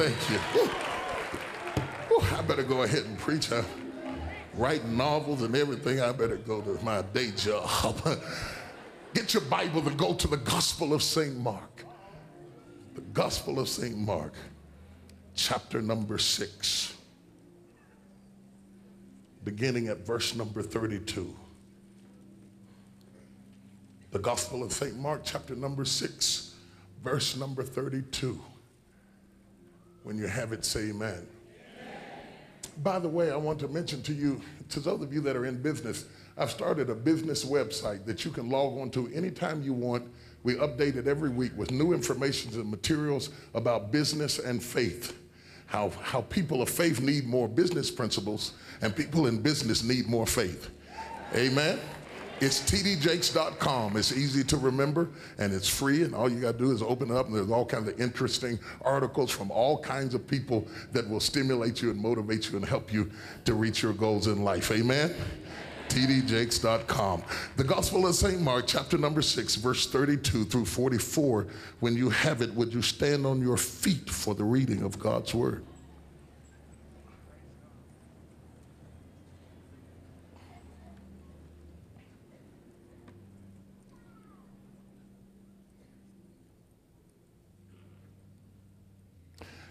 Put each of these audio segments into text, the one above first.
Thank you. Whew, I better go ahead and preach. I write novels and everything. I better go to my day job. Get your Bible and go to the Gospel of St. Mark. The Gospel of St. Mark, chapter number six, beginning at verse number 32. The Gospel of St. Mark, chapter number six, verse number 32. When you have it, say amen. amen. By the way, I want to mention to you, to those of you that are in business, I've started a business website that you can log on to anytime you want. We update it every week with new information and materials about business and faith. How, how people of faith need more business principles and people in business need more faith. Amen. It's tdjakes.com. It's easy to remember and it's free. And all you got to do is open it up, and there's all kinds of interesting articles from all kinds of people that will stimulate you and motivate you and help you to reach your goals in life. Amen tdjakes.com. The Gospel of St. Mark, chapter number 6, verse 32 through 44. When you have it, would you stand on your feet for the reading of God's Word?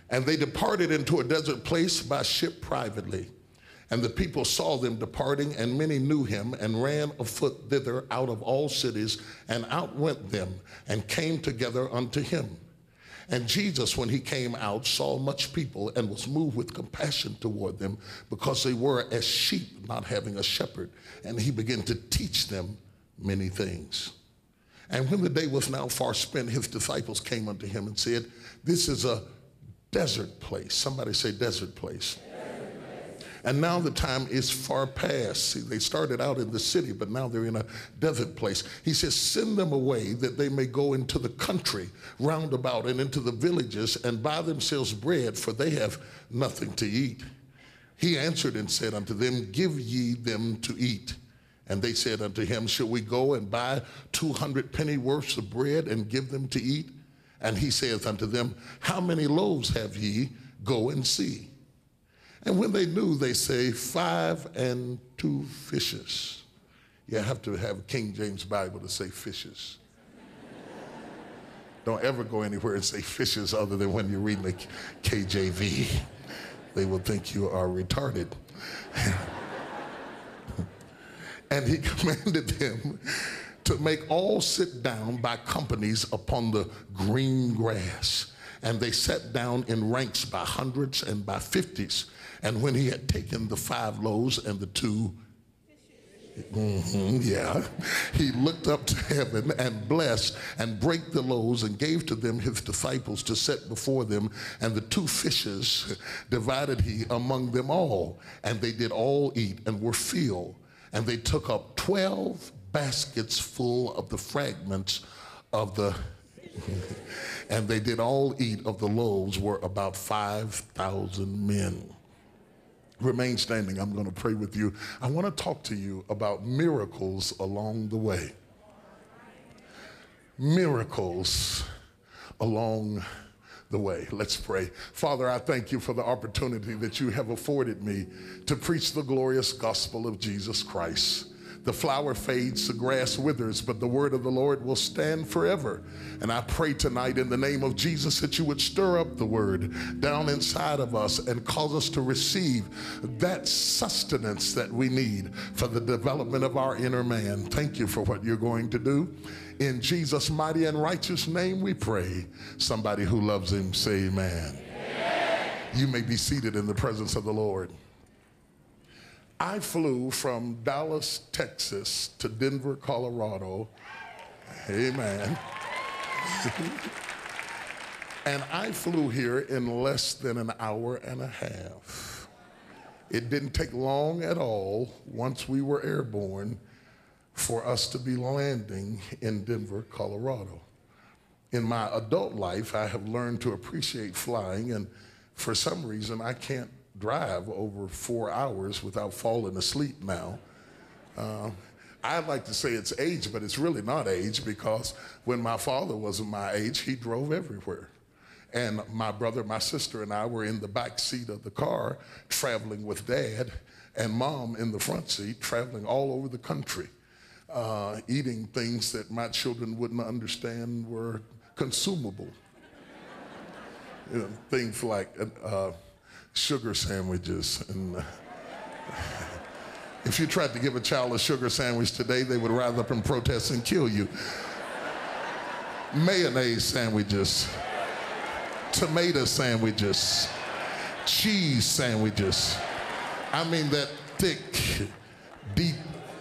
And they departed into a desert place by ship privately. And the people saw them departing, and many knew him, and ran afoot thither out of all cities, and outwent them, and came together unto him. And Jesus, when he came out, saw much people, and was moved with compassion toward them, because they were as sheep not having a shepherd. And he began to teach them many things. And when the day was now far spent, his disciples came unto him and said, This is a desert place. Somebody say, desert place. And now the time is far past. See, they started out in the city, but now they're in a desert place. He says, Send them away that they may go into the country round about and into the villages and buy themselves bread, for they have nothing to eat. He answered and said unto them, Give ye them to eat. And they said unto him, Shall we go and buy 200 penny worths of bread and give them to eat? And he saith unto them, How many loaves have ye? Go and see. And when they knew, they say, five and two fishes. You have to have King James Bible to say fishes. Don't ever go anywhere and say fishes other than when you're reading the KJV. They will think you are retarded. and he commanded them to make all sit down by companies upon the green grass. And they sat down in ranks by hundreds and by fifties. And when he had taken the five loaves and the two Mm-hmm, yeah. He looked up to heaven and blessed and brake the loaves and gave to them his disciples to set before them. And the two fishes divided he among them all. And they did all eat and were filled. And they took up 12 baskets full of the fragments of the. and they did all eat of the loaves, were about 5,000 men remain standing. I'm going to pray with you. I want to talk to you about miracles along the way. Miracles along the way. Let's pray. Father, I thank you for the opportunity that you have afforded me to preach the glorious gospel of Jesus Christ. The flower fades, the grass withers, but the word of the Lord will stand forever. And I pray tonight in the name of Jesus that you would stir up the word down inside of us and cause us to receive that sustenance that we need for the development of our inner man. Thank you for what you're going to do. In Jesus' mighty and righteous name we pray. Somebody who loves him say amen. amen. You may be seated in the presence of the Lord. I flew from Dallas, Texas to Denver, Colorado. Amen. and I flew here in less than an hour and a half. It didn't take long at all once we were airborne for us to be landing in Denver, Colorado. In my adult life, I have learned to appreciate flying, and for some reason, I can't drive over four hours without falling asleep now. Uh, I'd like to say it's age, but it's really not age because when my father was my age, he drove everywhere. And my brother, my sister, and I were in the back seat of the car traveling with dad, and mom in the front seat traveling all over the country, uh, eating things that my children wouldn't understand were consumable. you know, things like uh, sugar sandwiches and. If you tried to give a child a sugar sandwich today, they would rise up and protest and kill you. Mayonnaise sandwiches, tomato sandwiches, cheese sandwiches. I mean, that thick, deep,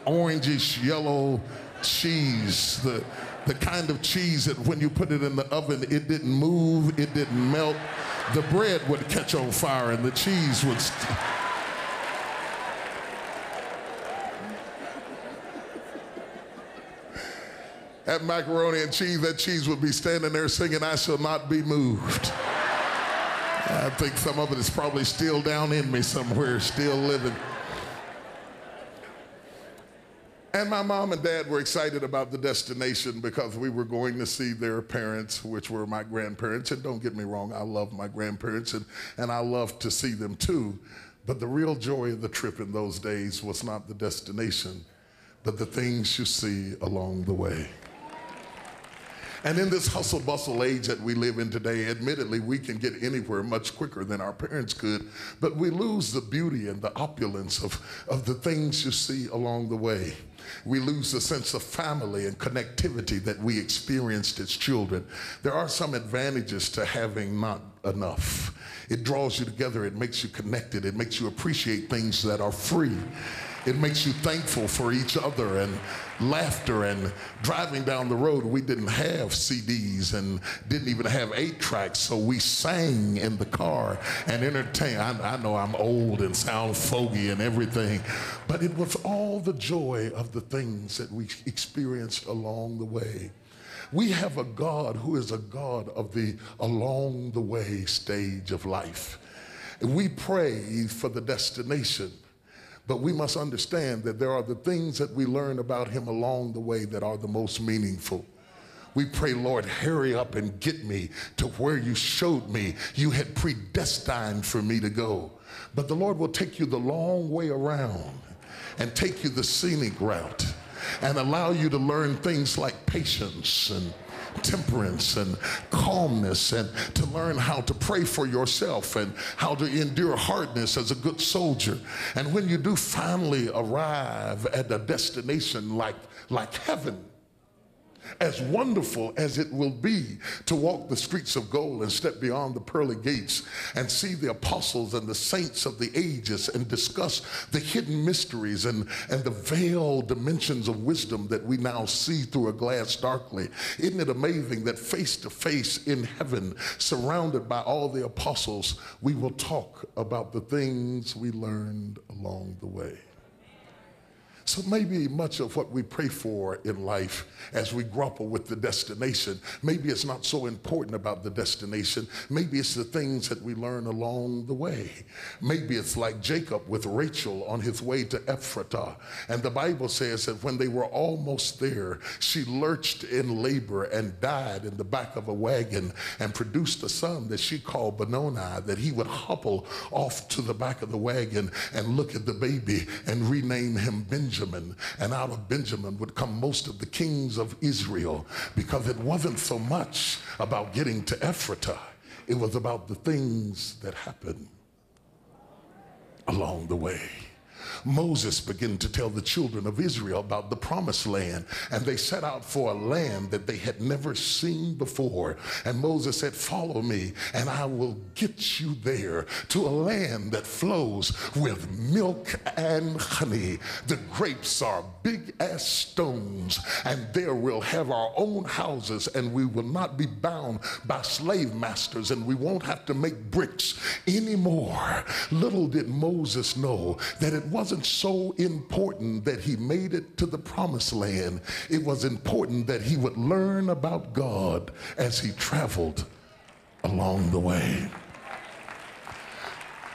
orangish yellow cheese, the, the kind of cheese that when you put it in the oven, it didn't move, it didn't melt. The bread would catch on fire and the cheese would. St- that macaroni and cheese, that cheese would be standing there singing, I shall not be moved. I think some of it is probably still down in me somewhere, still living. And my mom and dad were excited about the destination because we were going to see their parents, which were my grandparents. And don't get me wrong, I love my grandparents and, and I love to see them too. But the real joy of the trip in those days was not the destination, but the things you see along the way. And in this hustle bustle age that we live in today, admittedly, we can get anywhere much quicker than our parents could, but we lose the beauty and the opulence of, of the things you see along the way. We lose the sense of family and connectivity that we experienced as children. There are some advantages to having not enough. It draws you together, it makes you connected, it makes you appreciate things that are free. It makes you thankful for each other and laughter and driving down the road. We didn't have CDs and didn't even have eight tracks, so we sang in the car and entertained. I, I know I'm old and sound fogey and everything, but it was all the joy of the things that we experienced along the way. We have a God who is a God of the along the way stage of life. We pray for the destination but we must understand that there are the things that we learn about him along the way that are the most meaningful. We pray, Lord, hurry up and get me to where you showed me you had predestined for me to go. But the Lord will take you the long way around and take you the scenic route and allow you to learn things like patience and temperance and calmness and to learn how to pray for yourself and how to endure hardness as a good soldier. And when you do finally arrive at a destination like, like heaven, as wonderful as it will be to walk the streets of gold and step beyond the pearly gates and see the apostles and the saints of the ages and discuss the hidden mysteries and, and the veiled dimensions of wisdom that we now see through a glass darkly. Isn't it amazing that face to face in heaven, surrounded by all the apostles, we will talk about the things we learned along the way? So maybe much of what we pray for in life as we grapple with the destination, maybe it's not so important about the destination. Maybe it's the things that we learn along the way. Maybe it's like Jacob with Rachel on his way to Ephratah. And the Bible says that when they were almost there, she lurched in labor and died in the back of a wagon and produced a son that she called Benoni, that he would hobble off to the back of the wagon and look at the baby and rename him Benjamin. Benjamin, and out of Benjamin would come most of the kings of Israel because it wasn't so much about getting to Ephratah, it was about the things that happened along the way. Moses began to tell the children of Israel about the promised land, and they set out for a land that they had never seen before. And Moses said, Follow me, and I will get you there to a land that flows with milk and honey. The grapes are big as stones, and there we'll have our own houses, and we will not be bound by slave masters, and we won't have to make bricks anymore. Little did Moses know that it wasn't wasn't so important that he made it to the promised land. It was important that he would learn about God as he traveled along the way.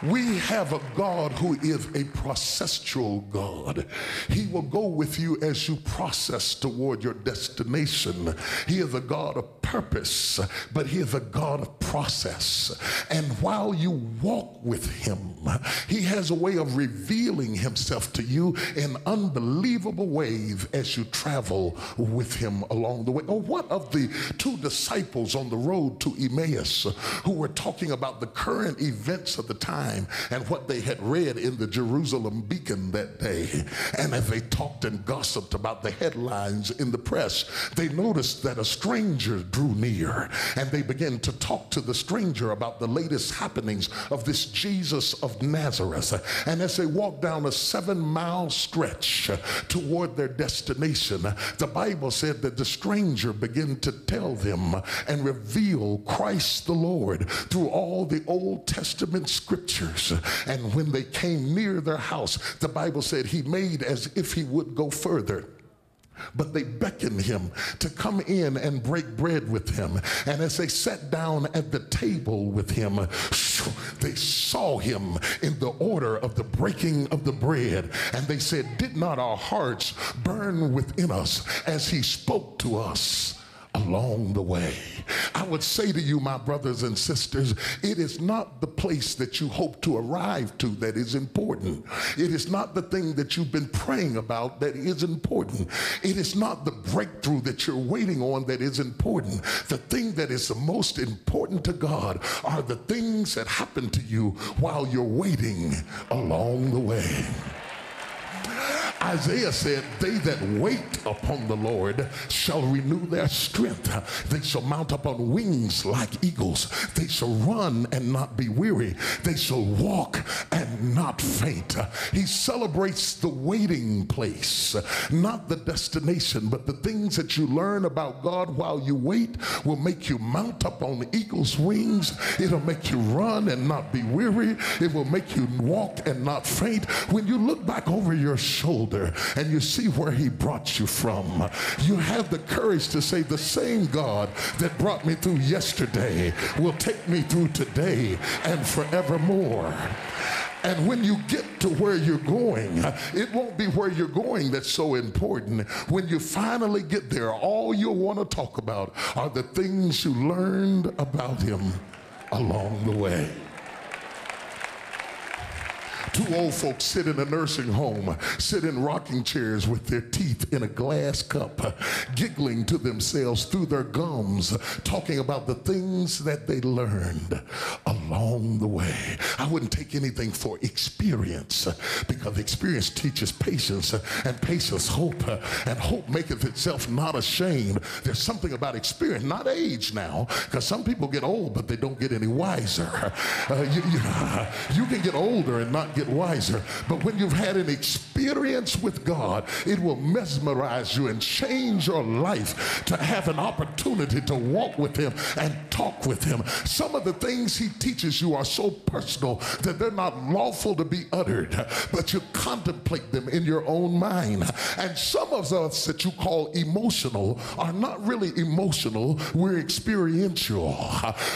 We have a God who is a processual God. He will go with you as you process toward your destination. He is a God of purpose, but He is a God of process. And while you walk with him, he has a way of revealing himself to you in unbelievable ways as you travel with him along the way. Or what of the two disciples on the road to Emmaus who were talking about the current events of the time and what they had read in the Jerusalem beacon that day? And as they talked and gossiped about the headlines in the press, they noticed that a stranger drew near and they began to talk to the stranger about the latest happenings of this Jesus of Nazareth. And as they walked down a seven mile stretch toward their destination, the Bible said that the stranger began to tell them and reveal Christ the Lord through all the Old Testament And when they came near their house, the Bible said he made as if he would go further. But they beckoned him to come in and break bread with him. And as they sat down at the table with him, they saw him in the order of the breaking of the bread. And they said, Did not our hearts burn within us as he spoke to us? Along the way. I would say to you, my brothers and sisters, it is not the place that you hope to arrive to that is important. It is not the thing that you've been praying about that is important. It is not the breakthrough that you're waiting on that is important. The thing that is the most important to God are the things that happen to you while you're waiting along the way. Isaiah said, They that wait upon the Lord shall renew their strength. They shall mount up on wings like eagles. They shall run and not be weary. They shall walk and not faint. He celebrates the waiting place, not the destination, but the things that you learn about God while you wait will make you mount up on eagle's wings. It'll make you run and not be weary. It will make you walk and not faint. When you look back over your shoulder, and you see where he brought you from, you have the courage to say, The same God that brought me through yesterday will take me through today and forevermore. And when you get to where you're going, it won't be where you're going that's so important. When you finally get there, all you'll want to talk about are the things you learned about him along the way. Two old folks sit in a nursing home, sit in rocking chairs with their teeth in a glass cup, giggling to themselves through their gums, talking about the things that they learned along the way. I wouldn't take anything for experience because experience teaches patience and patience hope and hope maketh itself not ashamed. There's something about experience, not age now, because some people get old but they don't get any wiser. Uh, you, you, you can get older and not get get wiser. But when you've had an experience with God, it will mesmerize you and change your life to have an opportunity to walk with Him and talk with Him. Some of the things He teaches you are so personal that they're not lawful to be uttered, but you contemplate them in your own mind. And some of us that you call emotional are not really emotional, we're experiential.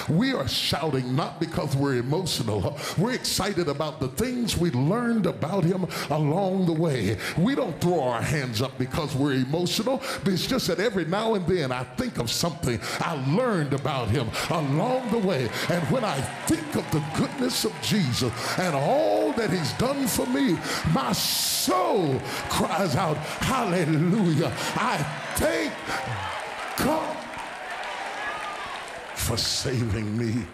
We are shouting not because we're emotional, we're excited about the things we learned about him along the way. We don't throw our hands up because we're emotional, but it's just that every now and then I think of something I learned about him along the way. And when I think of the goodness of Jesus and all that he's done for me, my soul cries out, Hallelujah. I thank God for saving me.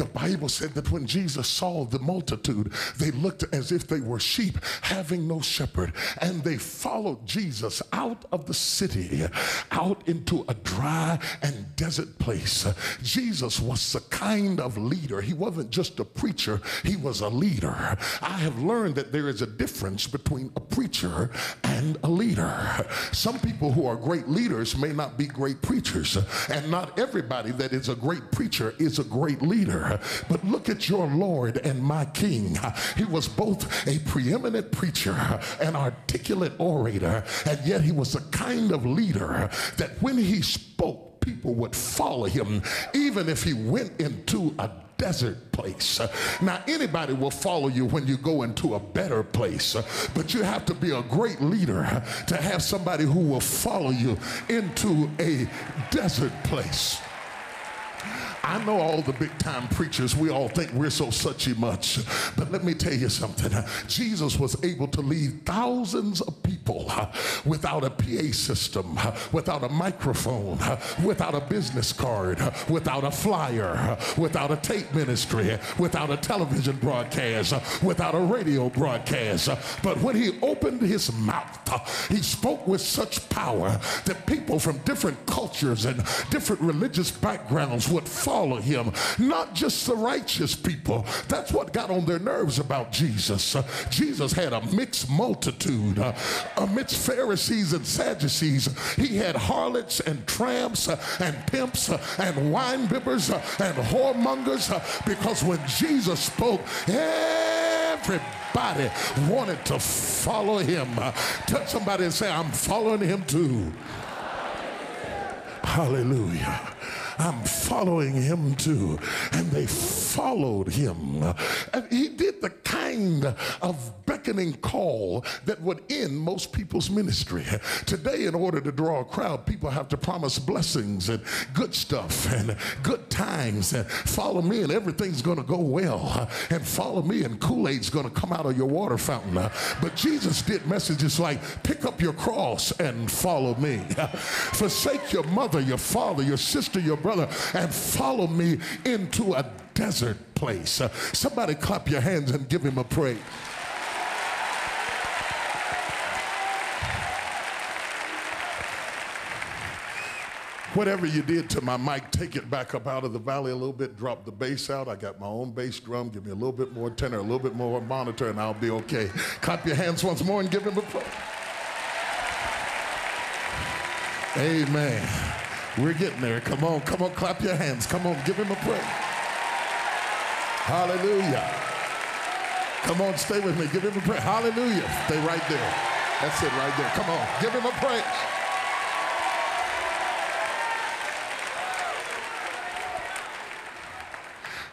The Bible said that when Jesus saw the multitude, they looked as if they were sheep having no shepherd, and they followed Jesus out of the city, out into a dry and desert place. Jesus was the kind of leader. He wasn't just a preacher, he was a leader. I have learned that there is a difference between a preacher and a leader. Some people who are great leaders may not be great preachers, and not everybody that is a great preacher is a great leader. But look at your Lord and my King. He was both a preeminent preacher, an articulate orator, and yet he was the kind of leader that when he spoke, people would follow him, even if he went into a desert place. Now, anybody will follow you when you go into a better place, but you have to be a great leader to have somebody who will follow you into a desert place. I know all the big time preachers, we all think we're so suchy much. But let me tell you something. Jesus was able to lead thousands of people without a PA system, without a microphone, without a business card, without a flyer, without a tape ministry, without a television broadcast, without a radio broadcast. But when he opened his mouth, he spoke with such power that people from different cultures and different religious backgrounds would follow him. Not just the righteous people. That's what got on their nerves about Jesus. Uh, Jesus had a mixed multitude. Uh, amidst Pharisees and Sadducees, he had harlots and tramps uh, and pimps uh, and wine bibbers uh, and whoremongers uh, because when Jesus spoke, everybody wanted to follow him. Touch somebody and say, I'm following him too. Hallelujah. I'm following him too. And they followed him. And he did the kind of beckoning call that would end most people's ministry. Today, in order to draw a crowd, people have to promise blessings and good stuff and good times and follow me and everything's going to go well. And follow me and Kool Aid's going to come out of your water fountain. But Jesus did messages like pick up your cross and follow me. Forsake your mother, your father, your sister, your brother brother, and follow me into a desert place. Uh, somebody clap your hands and give him a praise. Whatever you did to my mic, take it back up out of the valley a little bit, drop the bass out. I got my own bass drum. Give me a little bit more tenor, a little bit more monitor, and I'll be okay. Clap your hands once more and give him a praise. Amen. We're getting there. Come on, come on, clap your hands. Come on, give him a praise. Hallelujah. Come on, stay with me. Give him a praise. Hallelujah. Stay right there. That's it right there. Come on, give him a praise.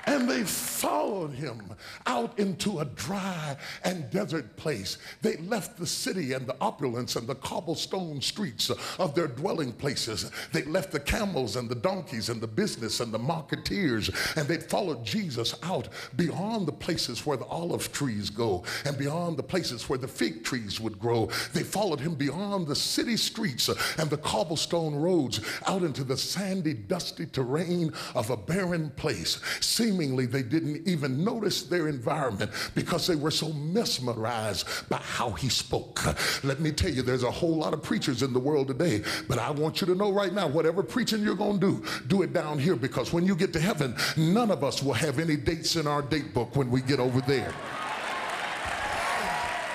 And they followed him out into a dry and desert place. They left the city and the opulence and the cobblestone streets of their dwelling places. They left the camels and the donkeys and the business and the marketeers, and they followed Jesus out beyond the places where the olive trees go and beyond the places where the fig trees would grow. They followed him beyond the city streets and the cobblestone roads out into the sandy, dusty terrain of a barren place. Seemingly they didn't even notice their environment because they were so mesmerized by how he spoke. Let me tell you, there's a whole lot of preachers in the world today, but I want you to know right now, whatever preaching you're going to do, do it down here because when you get to heaven, none of us will have any dates in our date book when we get over there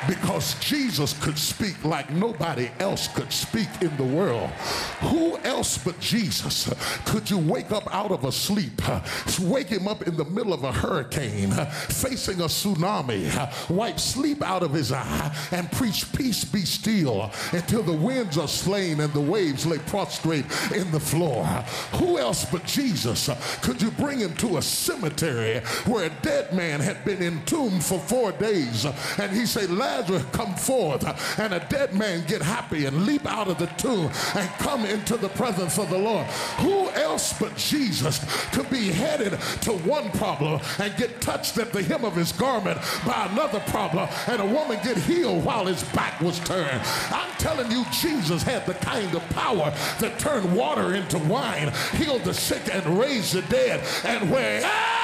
because Jesus could speak like nobody else could speak in the world. Who else but Jesus could you wake up out of a sleep, wake him up in the middle of a hurricane, facing a tsunami, wipe sleep out of his eye, and preach peace be still until the winds are slain and the waves lay prostrate in the floor? Who else but Jesus could you bring him to a cemetery where a dead man had been entombed for four days and he said, Lazarus come forth and a dead man get happy and leap out of the tomb and come into the presence of the Lord. Who else but Jesus could be headed to one problem and get touched at the hem of his garment by another problem and a woman get healed while his back was turned? I'm telling you, Jesus had the kind of power that turned water into wine, healed the sick and raised the dead, and wherever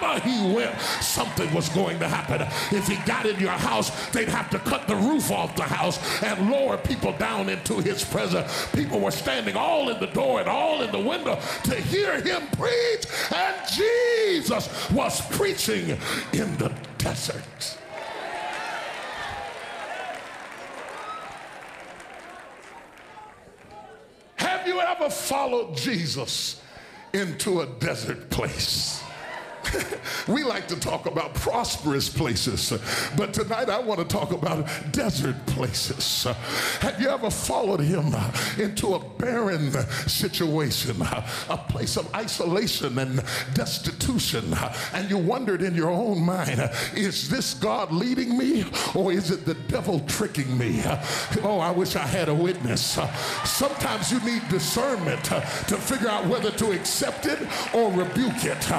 wherever he went, something was going to happen. If he got in your house, they'd have to cut the roof off the house and lower people down into his presence. People were standing all in the door and all in the window to hear him preach, and Jesus was preaching in the desert. Have you ever followed Jesus into a desert place? we like to talk about prosperous places, but tonight I want to talk about desert places. Have you ever followed him into a barren situation, a place of isolation and destitution, and you wondered in your own mind, is this God leading me or is it the devil tricking me? Oh, I wish I had a witness. Sometimes you need discernment to figure out whether to accept it or rebuke it.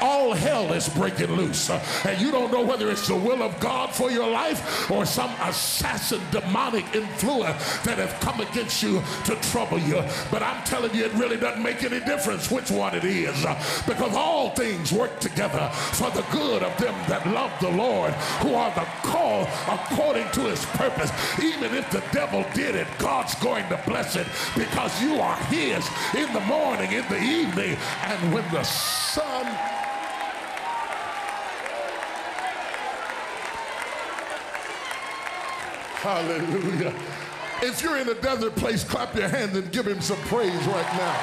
All hell is breaking loose, and you don't know whether it's the will of God for your life or some assassin demonic influence that have come against you to trouble you. But I'm telling you, it really doesn't make any difference which one it is because all things work together for the good of them that love the Lord, who are the called according to his purpose. Even if the devil did it, God's going to bless it because you are his in the morning, in the evening, and when the sun Hallelujah. If you're in a desert place, clap your hands and give him some praise right now.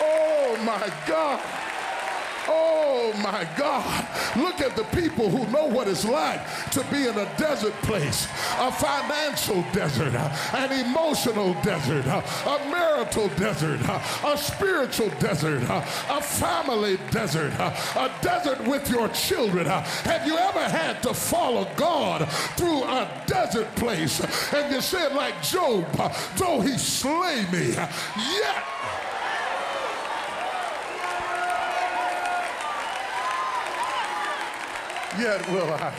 Oh my God. Oh my God. Look at the people who know what it's like to be in a desert place, a financial desert, an emotional desert, a marital desert, a spiritual desert, a family desert, a desert with your children. Have you ever had to follow God through a desert place and you said like Job, though he slay me, yet Yet will I,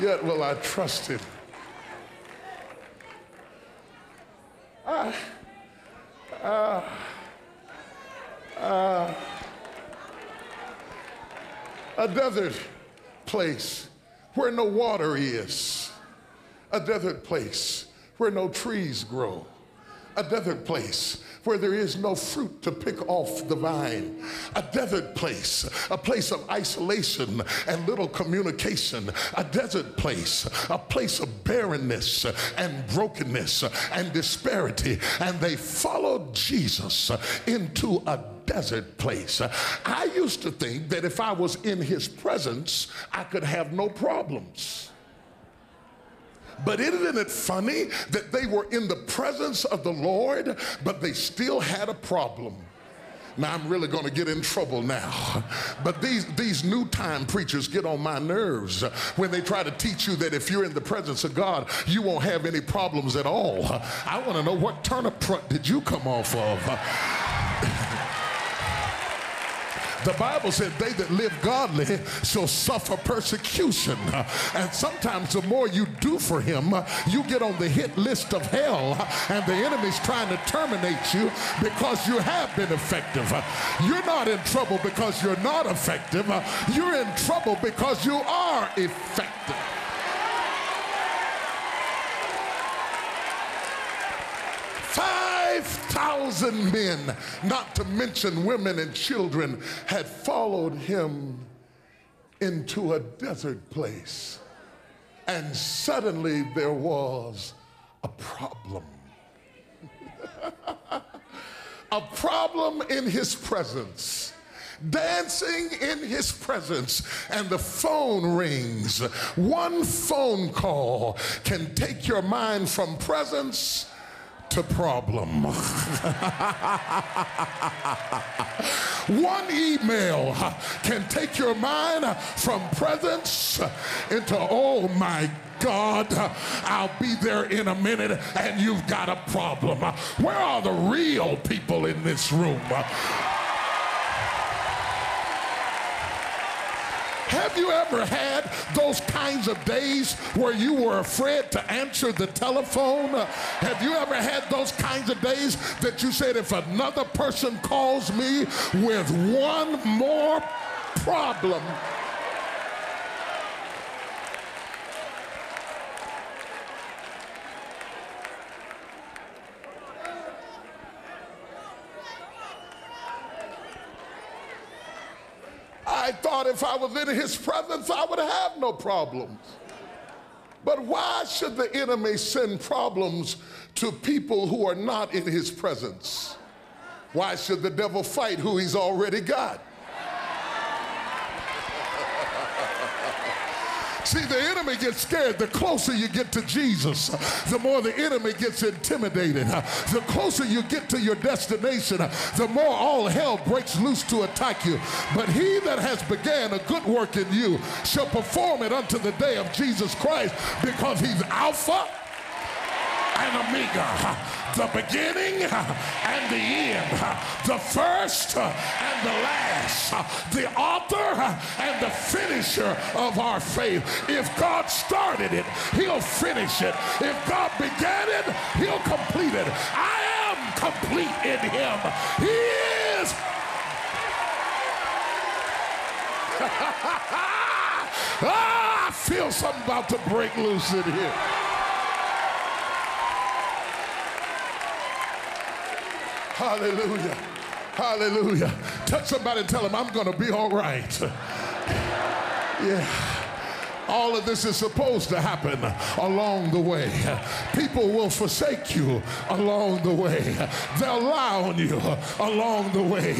yet will I trust him. Uh, uh, a desert place where no water is, a desert place where no trees grow, a desert place where there is no fruit to pick off the vine, a desert place, a place of isolation and little communication, a desert place, a place of barrenness and brokenness and disparity. And they followed Jesus into a desert place. I used to think that if I was in his presence, I could have no problems. But isn't it funny that they were in the presence of the Lord, but they still had a problem? Now I'm really going to get in trouble now. But these, these new time preachers get on my nerves when they try to teach you that if you're in the presence of God, you won't have any problems at all. I want to know what turnip truck did you come off of? The Bible said, They that live godly shall suffer persecution. And sometimes the more you do for him, you get on the hit list of hell, and the enemy's trying to terminate you because you have been effective. You're not in trouble because you're not effective, you're in trouble because you are effective. 5,000 men, not to mention women and children, had followed him into a desert place. And suddenly there was a problem. a problem in his presence dancing in his presence, and the phone rings. One phone call can take your mind from presence to problem. One email can take your mind from presence into, oh my God, I'll be there in a minute and you've got a problem. Where are the real people in this room? Have you ever had those kinds of days where you were afraid to answer the telephone? Have you ever had those kinds of days that you said, if another person calls me with one more problem, I thought if I was in his presence, I would have no problems. But why should the enemy send problems to people who are not in his presence. Why should the devil fight who he's already got? See, the enemy gets scared. The closer you get to Jesus, the more the enemy gets intimidated. The closer you get to your destination, the more all hell breaks loose to attack you. But he that has began a good work in you shall perform it unto the day of Jesus Christ because he's Alpha and Omega, the beginning and the end, the first and the last, the author and the finisher of our faith. If God started it, he'll finish it. If God began it, he'll complete it. I am complete in him. He is. ah, I feel something about to break loose in here. Hallelujah. Hallelujah. Touch somebody and tell them, I'm going to be all right. Yeah. All of this is supposed to happen along the way. People will forsake you along the way. They'll lie on you along the way.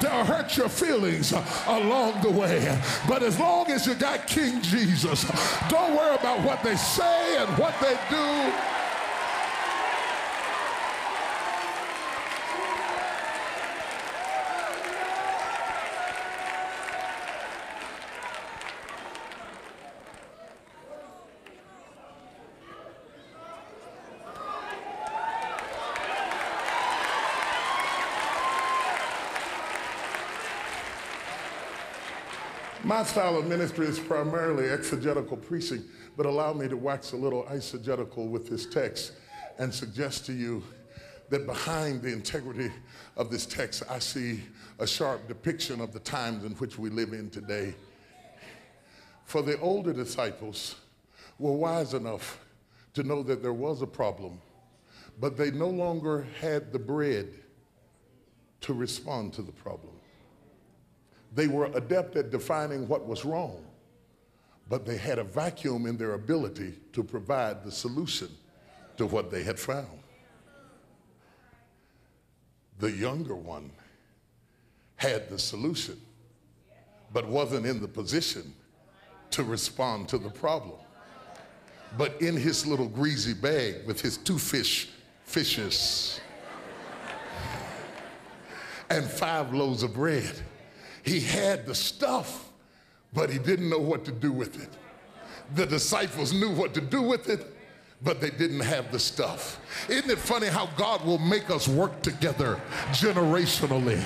They'll hurt your feelings along the way. But as long as you got King Jesus, don't worry about what they say and what they do. My style of ministry is primarily exegetical preaching, but allow me to wax a little eisegetical with this text and suggest to you that behind the integrity of this text, I see a sharp depiction of the times in which we live in today. For the older disciples were wise enough to know that there was a problem, but they no longer had the bread to respond to the problem. They were adept at defining what was wrong, but they had a vacuum in their ability to provide the solution to what they had found. The younger one had the solution, but wasn't in the position to respond to the problem. But in his little greasy bag with his two fish, fishes, and five loaves of bread, he had the stuff, but he didn't know what to do with it. The disciples knew what to do with it, but they didn't have the stuff. Isn't it funny how God will make us work together generationally?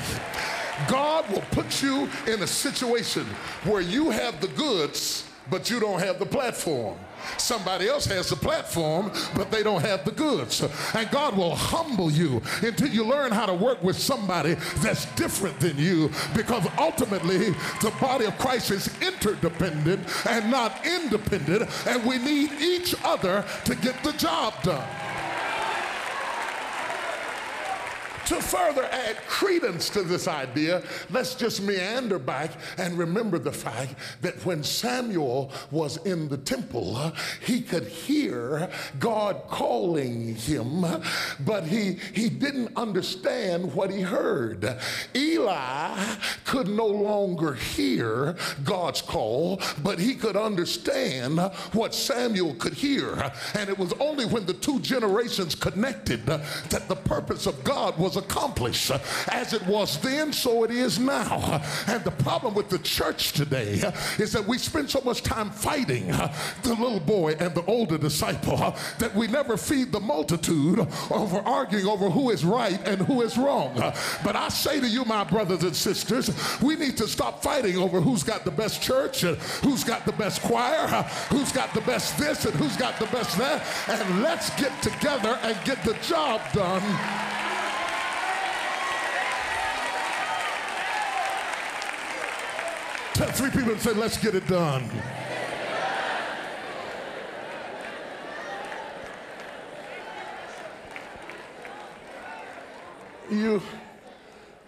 God will put you in a situation where you have the goods, but you don't have the platform. Somebody else has the platform, but they don't have the goods. And God will humble you until you learn how to work with somebody that's different than you because ultimately the body of Christ is interdependent and not independent, and we need each other to get the job done. To further add credence to this idea, let's just meander back and remember the fact that when Samuel was in the temple, he could hear God calling him, but he, he didn't understand what he heard. Eli could no longer hear God's call, but he could understand what Samuel could hear. And it was only when the two generations connected that the purpose of God was accomplished. As it was then, so it is now. And the problem with the church today is that we spend so much time fighting the little boy and the older disciple that we never feed the multitude over arguing over who is right and who is wrong. But I say to you, my brothers and sisters, we need to stop fighting over who's got the best church and who's got the best choir, who's got the best this and who's got the best that, and let's get together and get the job done. Three people and say, let's get it done. You,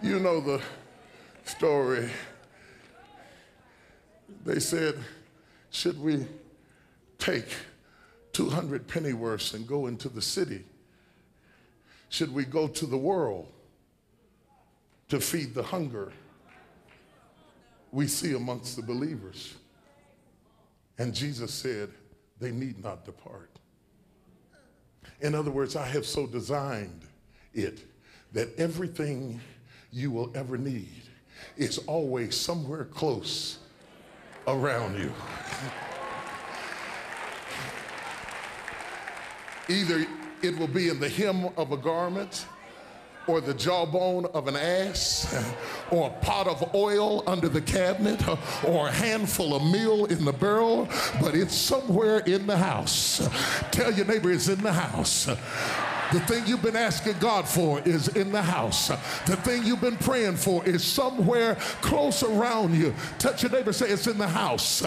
you know the story. They said, should we take 200 pennyworths and go into the city should we go to the world to feed the hunger we see amongst the believers? And Jesus said, they need not depart. In other words, I have so designed it that everything you will ever need is always somewhere close around you. Either it will be in the hem of a garment, or the jawbone of an ass, or a pot of oil under the cabinet, or a handful of meal in the barrel, but it's somewhere in the house. Tell your neighbor it's in the house. The thing you've been asking God for is in the house. The thing you've been praying for is somewhere close around you. Touch your neighbor, say it's in the house.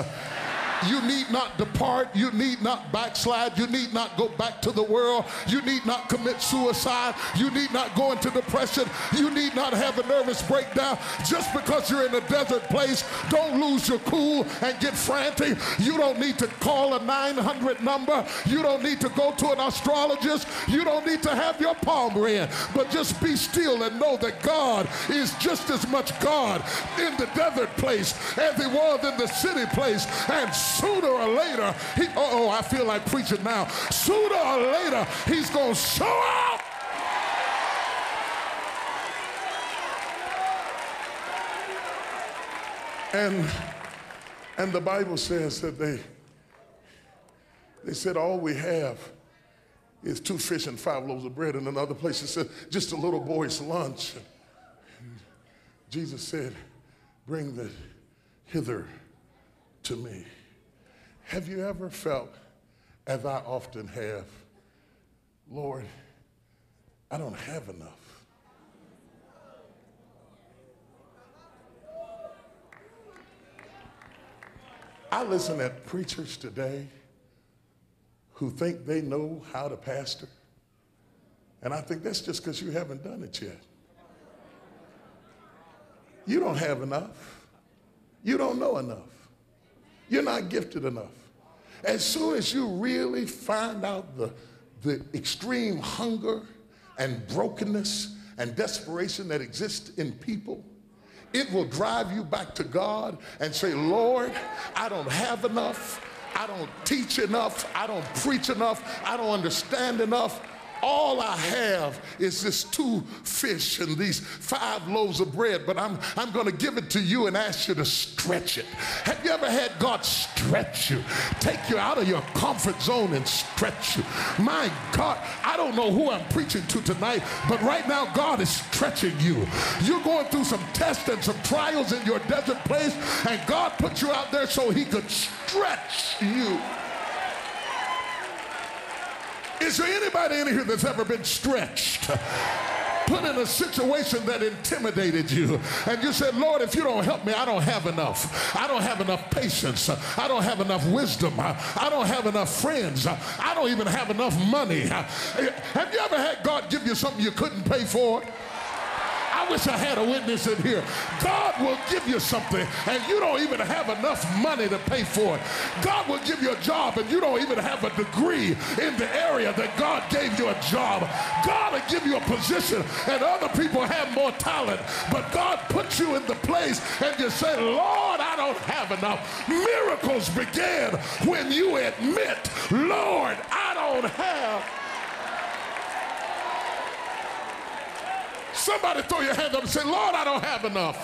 You need not depart. You need not backslide. You need not go back to the world. You need not commit suicide. You need not go into depression. You need not have a nervous breakdown. Just because you're in a desert place, don't lose your cool and get frantic. You don't need to call a 900 number. You don't need to go to an astrologist. You don't need to have your palm read. But just be still and know that God is just as much God in the desert place as he was in the city place. And sooner or later, he, oh, I feel like preaching now. Sooner or later, he's going to show up. And, and the Bible says that they, they said, all we have is two fish and five loaves of bread. And another place it said, just a little boy's lunch. And Jesus said, bring the hither to me. Have you ever felt, as I often have, Lord, I don't have enough? I listen at preachers today who think they know how to pastor. And I think that's just because you haven't done it yet. You don't have enough. You don't know enough. You're not gifted enough. As soon as you really find out the, the extreme hunger and brokenness and desperation that exists in people, it will drive you back to God and say, Lord, I don't have enough. I don't teach enough. I don't preach enough. I don't understand enough. All I have is this two fish and these five loaves of bread, but I'm, I'm going to give it to you and ask you to stretch it. Have you ever had God stretch you? Take you out of your comfort zone and stretch you. My God, I don't know who I'm preaching to tonight, but right now God is stretching you. You're going through some tests and some trials in your desert place, and God put you out there so he could stretch you. Is there anybody in here that's ever been stretched? put in a situation that intimidated you. And you said, Lord, if you don't help me, I don't have enough. I don't have enough patience. I don't have enough wisdom. I don't have enough friends. I don't even have enough money. Have you ever had God give you something you couldn't pay for? I wish I had a witness in here. God will give you something and you don't even have enough money to pay for it. God will give you a job and you don't even have a degree in the area that God gave you a job. God will give you a position and other people have more talent. But God puts you in the place and you say, Lord, I don't have enough. Miracles begin when you admit, Lord, I don't have Somebody throw your hand up and say, Lord, I don't have enough.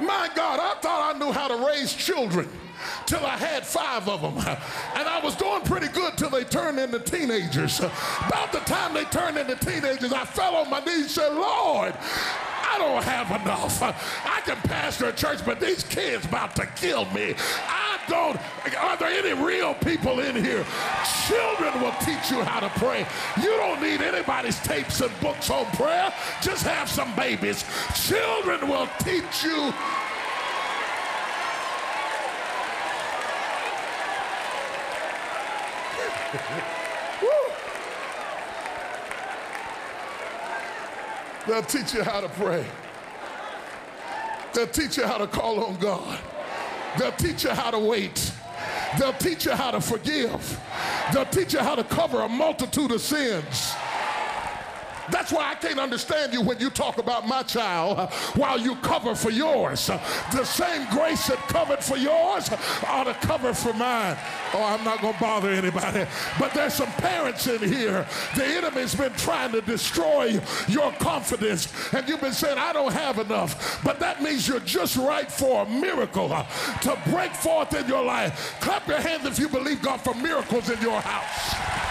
My God, I thought I knew how to raise children till I had five of them. And I was doing pretty good till they turned into teenagers. About the time they turned into teenagers, I fell on my knees and said, Lord, I don't have enough. I can pastor a church, but these kids about to kill me. I don't. Are there any real people in here? Children will teach you how to pray. You don't need anybody's tapes and books on prayer. Just have some babies. Children will teach you They'll teach you how to pray. They'll teach you how to call on God. They'll teach you how to wait. They'll teach you how to forgive. They'll teach you how to cover a multitude of sins. That's why I can't understand you when you talk about my child uh, while you cover for yours. The same grace that covered for yours ought to cover for mine. Oh, I'm not going to bother anybody. But there's some parents in here. The enemy's been trying to destroy your confidence. And you've been saying, I don't have enough. But that means you're just right for a miracle uh, to break forth in your life. Clap your hands if you believe God for miracles in your house.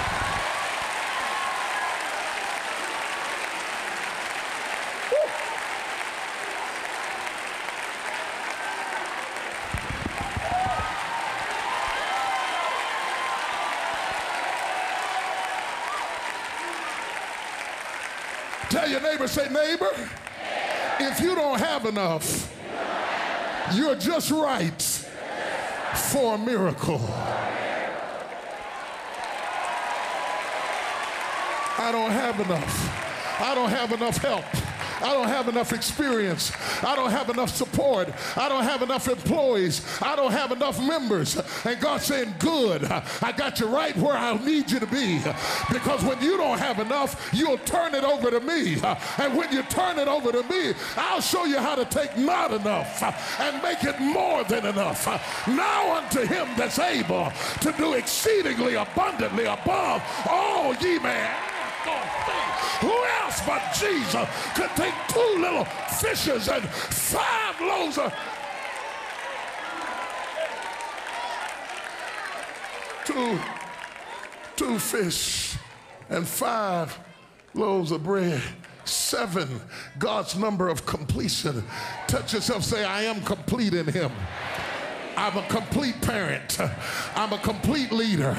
Tell your say, neighbor, if you don't have enough, you're just right for a miracle. I don't have enough. I don't have enough help. I don't have enough experience. I don't have enough support. I don't have enough employees. I don't have enough members. And God's saying, Good, I got you right where I need you to be. Because when you don't have enough, you'll turn it over to me. And when you turn it over to me, I'll show you how to take not enough and make it more than enough. Now unto him that's able to do exceedingly abundantly above all ye may who else but Jesus could take two little fishes and five loaves of two, two fish and five loaves of bread. Seven, God's number of completion. Touch yourself, say, I am complete in Him. I'm a complete parent. I'm a complete leader.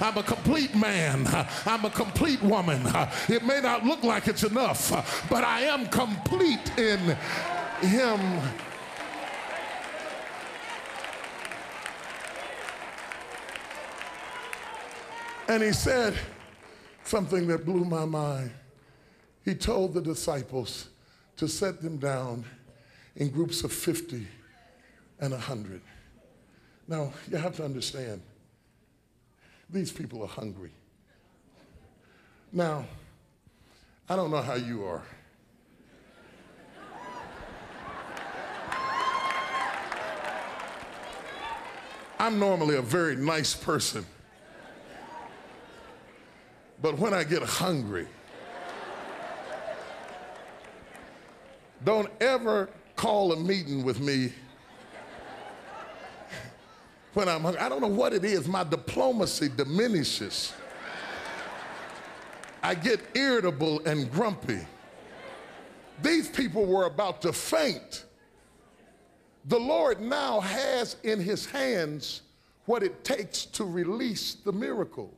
I'm a complete man. I'm a complete woman. It may not look like it's enough, but I am complete in Him. And he said something that blew my mind. He told the disciples to set them down in groups of 50 and 100. Now, you have to understand, these people are hungry. Now, I don't know how you are. I'm normally a very nice person. But when I get hungry, don't ever call a meeting with me when I'm hungry. I don't know what it is. My diplomacy diminishes. I get irritable and grumpy. These people were about to faint. The Lord now has in his hands what it takes to release the miracle.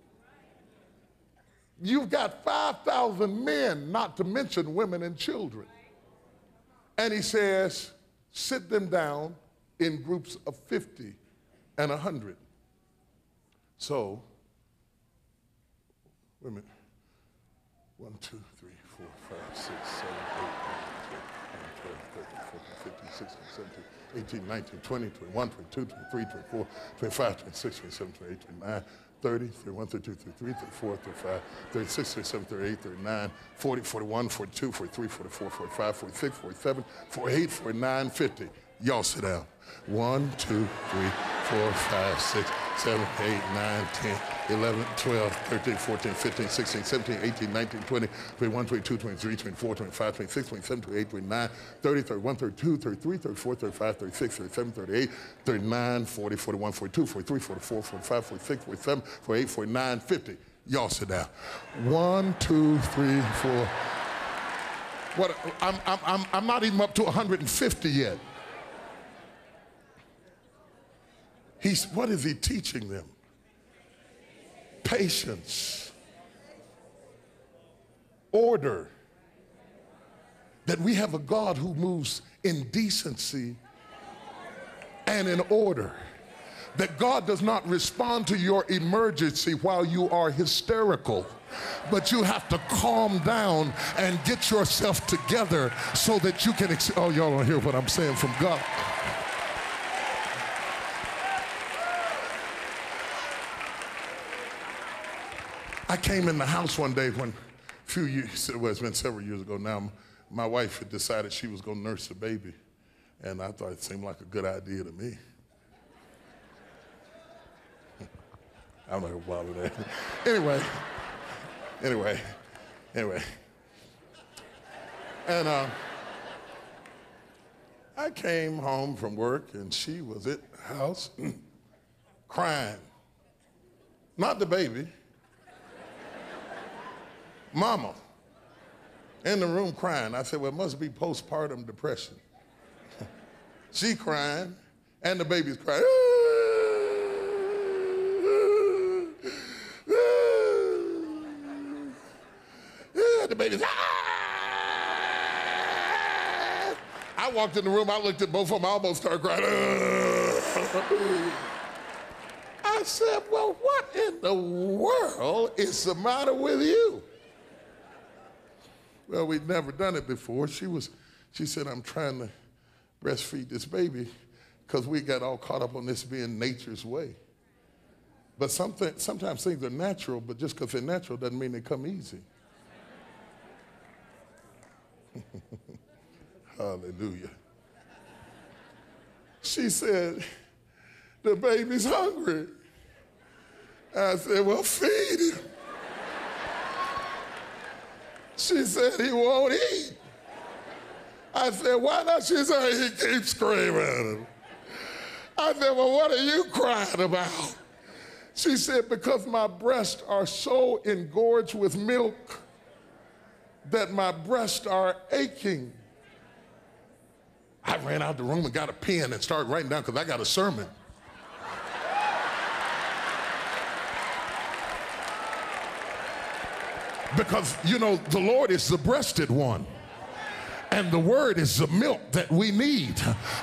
You've got 5,000 men, not to mention women and children. And he says, sit them down in groups of 50 and a hundred. So, wait a minute. One, two, three, four, five, six, seven, eight, nine, 10, 11, 12, 13, 14, 15, 16, 17, 18, 19, 20, 21, 22, 23, 24, 25, 26, 27, 28, 29, 30, 31, 32, 33, 34, 35, 36, 37, 38, 39, 40, 41, 42, 43, 44, 45, 46, 47, 48, 49, 50. Y'all sit down. One, two, three, four, five, six, seven, eight, nine, 10, 11, 12, 13, 14, 15, 16, 17, 18, 19, 20, 21, 22, 23, 24, 25, 26, 27, 28, 29, 30, 31, 32, 33, 34, 35, 36, 37, 38, 39, 40, 41, 42, 43, 44, 45, 46, 47, 48, 49, 50. Y'all sit down. One, two, three, four. What, I'm, I'm, I'm not even up to 150 yet. He's, what is he teaching them? Patience, order. That we have a God who moves in decency and in order. That God does not respond to your emergency while you are hysterical but you have to calm down and get yourself together so that you can. Oh, y'all don't hear what I'm saying from God. I came in the house one day when a few years, well, it's been several years ago now, my wife had decided she was going to nurse a baby. And I thought it seemed like a good idea to me. I'm not to bother that. anyway, anyway, anyway. And uh, I came home from work and she was at the house crying. Not the baby. Mama in the room crying. I said, well, it must be postpartum depression. she crying and the baby's crying. the baby's ah! I walked in the room, I looked at both of them, I almost started crying. I said, well, what in the world is the matter with you? Well, we'd never done it before. She was, she said, I'm trying to breastfeed this baby because we got all caught up on this being nature's way. But something, sometimes things are natural, but just because they're natural doesn't mean they come easy. Hallelujah. She said, The baby's hungry. I said, Well, feed him. She said, He won't eat. I said, Why not? She said, He keeps screaming. I said, Well, what are you crying about? She said, Because my breasts are so engorged with milk that my breasts are aching. I ran out the room and got a pen and started writing down because I got a sermon. Because, you know, the Lord is the breasted one and the word is the milk that we need.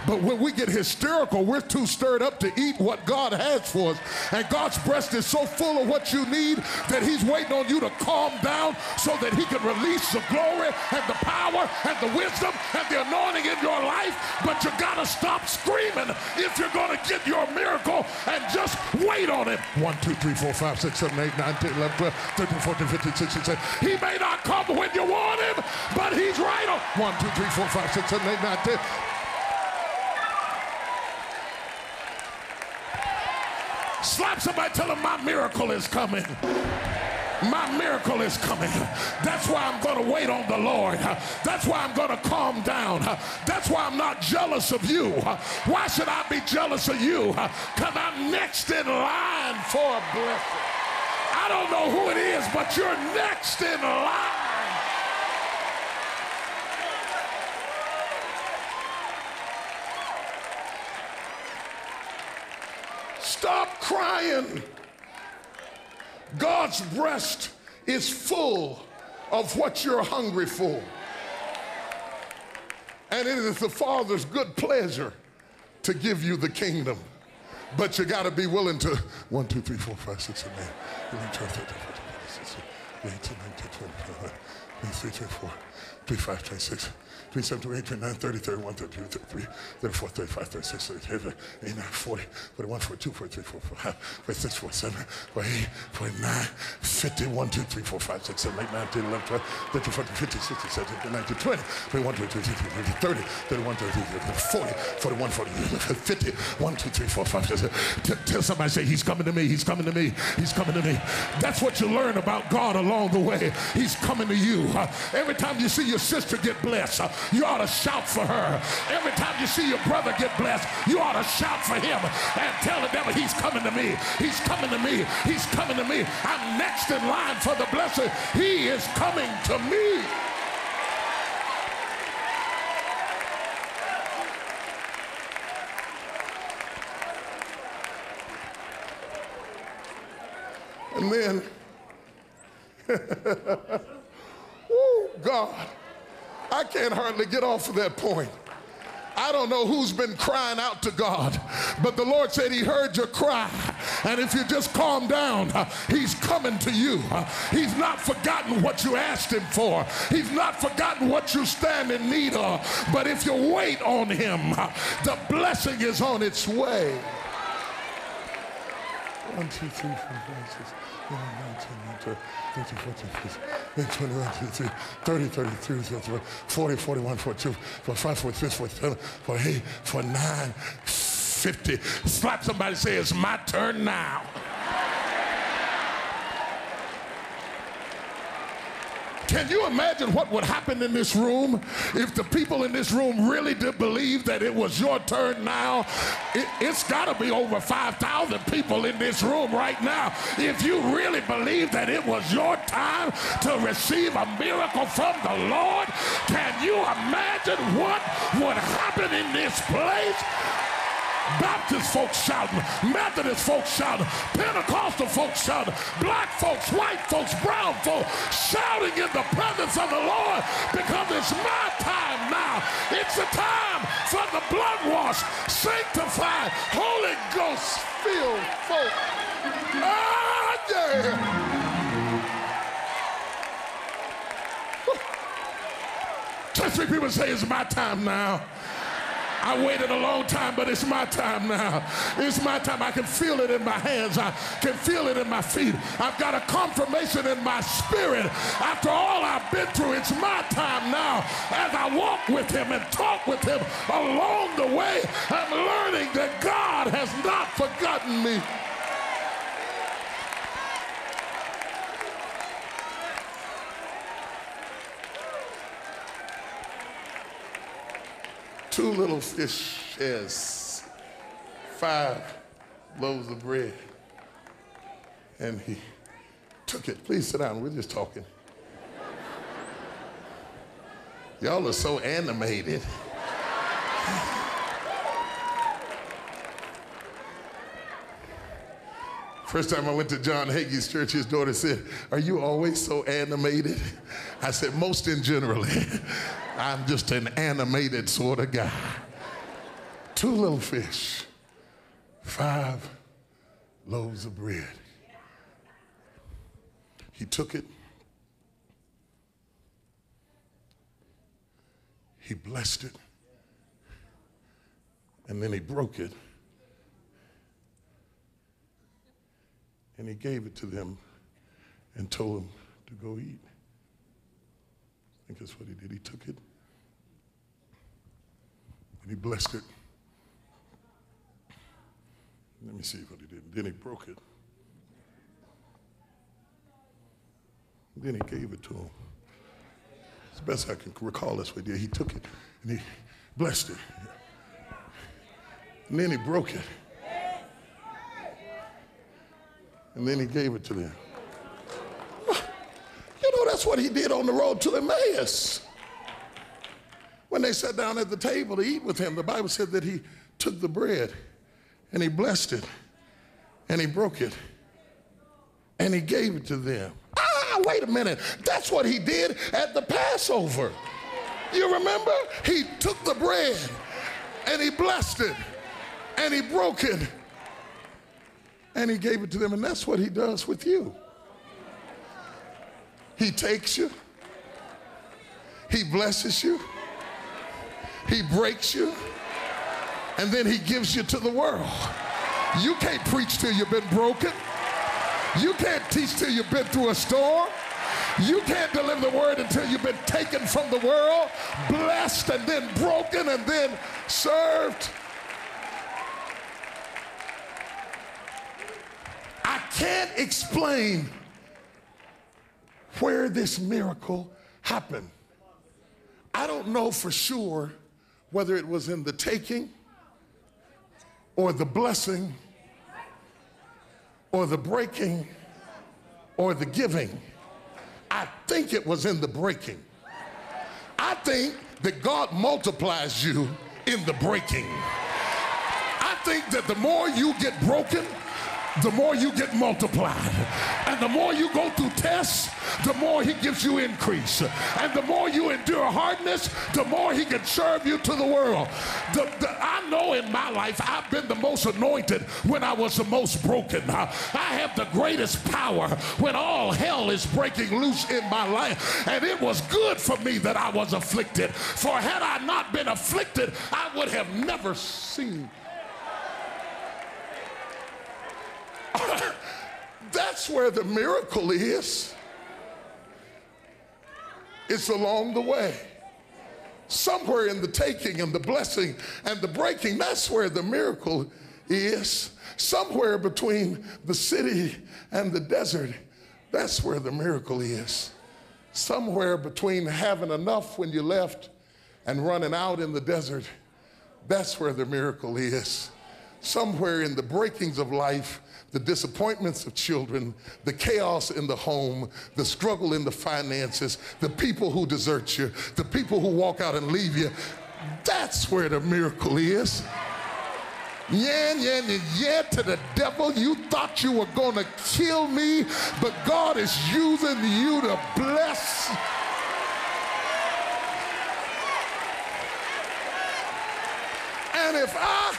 But when we get hysterical, we're too stirred up to eat what God has for us. And God's breast is so full of what you need that He's waiting on you to calm down so that He can release the glory and the power and the wisdom and the anointing in your life. But you gotta stop screaming if you're gonna get your miracle and just wait on Him. 1, 2, 3, 4, 5, 6, 7, 8, 9, 10, 11, 12, 13, 14, 15, 16, 17. He may not come when you want Him, but He's right on. 1, two, three, four, five, six, seven, eight, nine, ten. Slap somebody, tell them my miracle is coming. My miracle is coming. That's why I'm going to wait on the Lord. That's why I'm going to calm down. That's why I'm not jealous of you. Why should I be jealous of you? Because I'm next in line for a blessing. I don't know who it is, but you're next in line. Stop crying. God's breast is full of what you're hungry for. And it is the Father's good pleasure to give you the kingdom. But you got to be willing to 1, 2, 3, 4, 5, 6, 7, 8, 9, 10, 11, 12, 13, 14, 15, 16, 17, 18, 19, 20, 21, 22, 23, 24, 25, 26, 27, 28, 29, 30, 31, 32, 33, 34, 35, 36, 37, 39, 40, 41, 42, 43, 44, 46, 47, 48, 49, 50, 1, 2, 3, 4, 5, 6, 7, 8, 9, 10, 11, 12, 13, 14, 15, 16, 17, 18, 19, 20, 21, 22, 23, 24, 30, 31, 32, 40, 41, 40, 50, 1, 2, 3, 4, 5, 6, 7. Tell somebody, say, He's coming to me, He's coming to me, He's coming to me. That's what you learn about God along the way. He's coming to you. Every time you see your sister get blessed, you ought to shout for her. Every time you see your brother get blessed, you ought to shout for him and tell the devil, he's coming to me. He's coming to me. He's coming to me. I'm next in line for the blessing. He is coming to me. And then, oh God. I can't get off of that point. I don't know who's been crying out to God, but the Lord said He heard your cry. And if you just calm down, He's coming to you. He's not forgotten what you asked Him for, He's not forgotten what you stand in need of. But if you wait on Him, the blessing is on its way. 1, 2, 3, 4, 5, 6, 7, 8, 9, 10, 11, 12, 13, 14, 15, 16, 17, 18, 20, 21, 22, 23, 24, 40, 41, 42, 45, 46, 47, 48, 49, 50. Slap somebody say, it's my turn now. Can you imagine what would happen in this room if the people in this room really did believe that it was your turn now? It, has got to be over 5,000 people in this room right now. If you really believe that it was your time to receive a miracle from the Lord, can you imagine what would happen in this place? Baptist folks shouting, Methodist folks shouting, Pentecostal folks shouting, black folks, white folks, brown folks shouting in the presence of the Lord because it's my time now. It's the time for the blood wash, sanctified, Holy Ghost filled folk. Ah, yeah. Just people say, it's my time now. I waited a long time, but it's my time now. It's my time. I can feel it in my hands. I can feel it in my feet. I've got a confirmation in my spirit. After all I've been through, it's my time now. As I walk with him and talk with him along the way, I'm learning that God has not forgotten me. Two little fishes, five loaves of bread. And he took it. Please sit down. We're just talking. Y'all are so animated. First time I went to John Hagee's church, his daughter said, Are you always so animated? I said, Most in generally. I'm just an animated sort of guy. Two little fish, five loaves of bread. He took it, he blessed it, and then he broke it. And he gave it to them and told them to go eat. I think that's what he did. He took it and he blessed it. Let me see what he did. Then he broke it. Then he gave it to him. As best I can recall, he did. He took it and he blessed it. And then he broke it. And then he gave it to them. You know, that's what he did on the road to Emmaus. When they sat down at the table to eat with him, the Bible said that he took the bread and he blessed it and he broke it and he gave it to them. Ah, wait a minute. That's what he did at the Passover. You remember? He took the bread and he blessed it and he broke it and he gave it to them. And that's what he does with you. He takes you, he blesses you, he breaks you, and then he gives you to the world. You can't preach till you've been broken. You can't teach till you've been through a storm. You can't deliver the word until you've been taken from the world, blessed, and then broken, and then served. I can't explain where this miracle happened. I don't know for sure whether it was in the taking or the blessing or the breaking or the giving. I think it was in the breaking. I think that God multiplies you in the breaking. I think that the more you get broken, the more you get multiplied. And the more you go through tests, the more he gives you increase. And the more you endure hardness, the more he can serve you to the world. The, the, I know in my life I've been the most anointed when I was the most broken. I have the greatest power when all hell is breaking loose in my life. And it was good for me that I was afflicted. For had I not been afflicted, I would have never seen That's where the miracle is. It's along the way. Somewhere in the taking and the blessing and the breaking, that's where the miracle is. Somewhere between the city and the desert, that's where the miracle is. Somewhere between having enough when you left and running out in the desert, that's where the miracle is. Somewhere in the breakings of life, the disappointments of children, the chaos in the home, the struggle in the finances, the people who desert you, the people who walk out and leave you. That's where the miracle is. Yeah, yeah, yeah, to the devil. You thought you were going to kill me, but God is using you to bless. And if I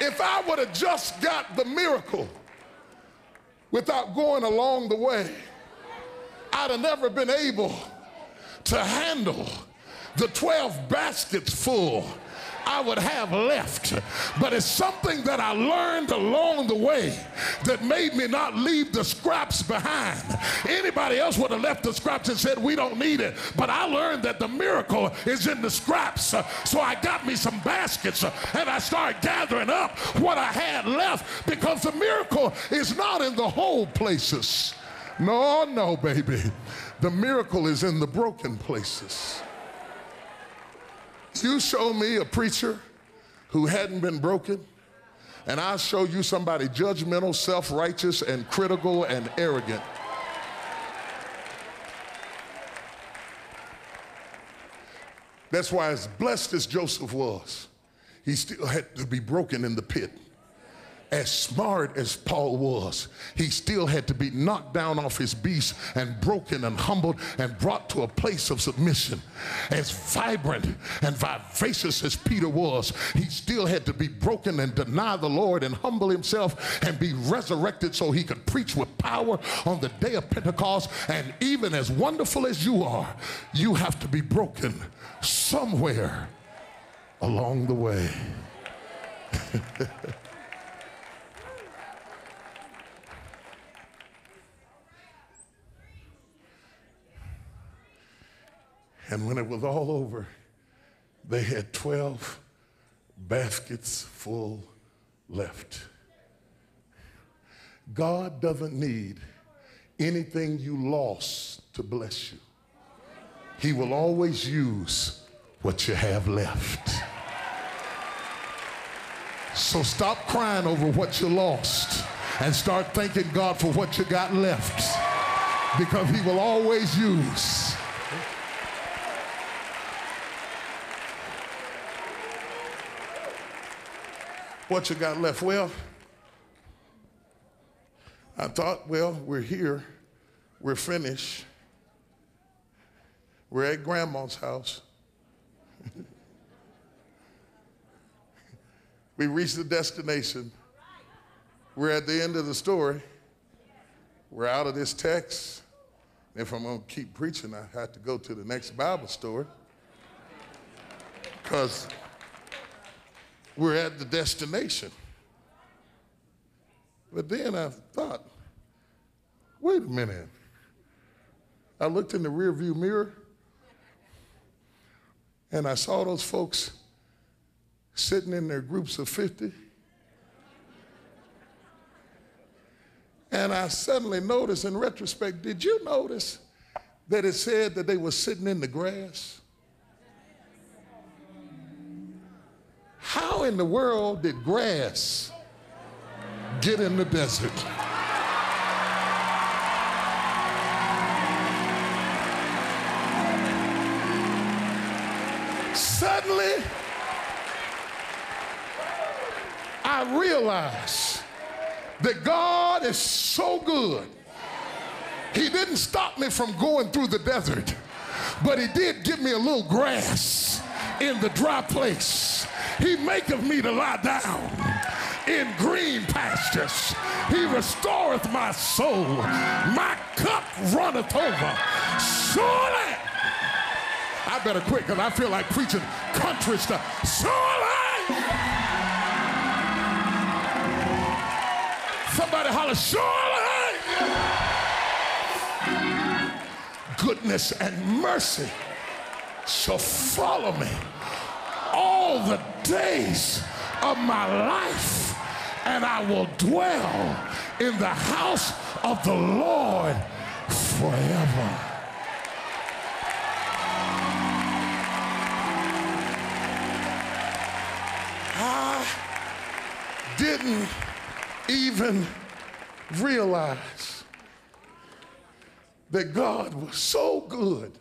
if I would have just got the miracle without going along the way, I'd have never been able to handle the 12 baskets full I would have left. But it's something that I learned along the way that made me not leave the scraps behind. Anybody else would have left the scraps and said, We don't need it. But I learned that the miracle is in the scraps. So I got me some baskets and I started gathering up what I had left because the miracle is not in the whole places. No, no, baby. The miracle is in the broken places. You show me a preacher who hadn't been broken, and I'll show you somebody judgmental, self righteous, and critical and arrogant. That's why, as blessed as Joseph was, he still had to be broken in the pit as smart as Paul was, he still had to be knocked down off his beast and broken and humbled and brought to a place of submission. As vibrant and vivacious as Peter was, he still had to be broken and deny the Lord and humble himself and be resurrected so he could preach with power on the day of Pentecost. And even as wonderful as you are, you have to be broken somewhere along the way. And when it was all over, they had 12 baskets full left. God doesn't need anything you lost to bless you. He will always use what you have left. So stop crying over what you lost and start thanking God for what you got left because He will always use What you got left? Well, I thought, well, we're here, we're finished, we're at grandma's house. we reached the destination. We're at the end of the story. We're out of this text. If I'm going to keep preaching, I have to go to the next Bible story. Because we're at the destination. But then I thought, wait a minute. I looked in the rearview mirror and I saw those folks sitting in their groups of 50. And I suddenly noticed in retrospect, did you notice that it said that they were sitting in the grass? How in the world did grass get in the desert? Suddenly, I realized that God is so good. He didn't stop me from going through the desert, but He did give me a little grass in the dry place. He maketh me to lie down in green pastures. He restoreth my soul. My cup runneth over. Surely, I better quit because I feel like preaching country stuff. Surely, somebody holler, surely, goodness and mercy shall follow me all the days of my life, and I will dwell in the house of the Lord forever. I didn't even realize that God was so good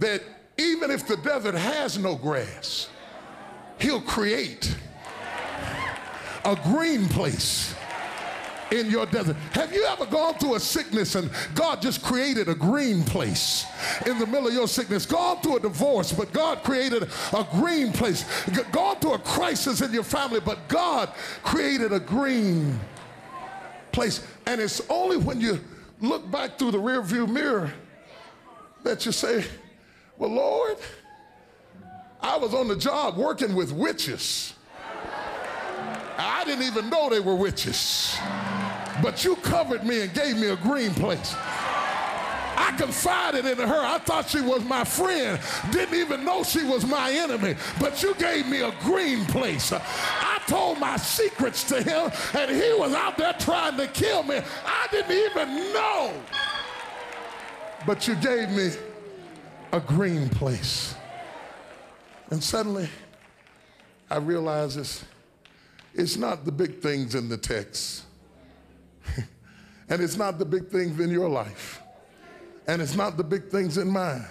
that even if the desert has no grass, He'll create a green place in your desert. Have you ever gone through a sickness and God just created a green place in the middle of your sickness? Gone through a divorce, but God created a green place. G- Gone through a crisis in your family, but God created a green place. And it's only when you look back through the rearview mirror that you say, Well, Lord, I was on the job working with witches. I didn't even know they were witches. But you covered me and gave me a green place. I confided in her. I thought she was my friend. Didn't even know she was my enemy. But you gave me a green place. I told my secrets to him, and he was out there trying to kill me. I didn't even know. But you gave me a green place. And suddenly, I realize it's, it's not the big things in the text. and it's not the big things in your life. And it's not the big things in mine.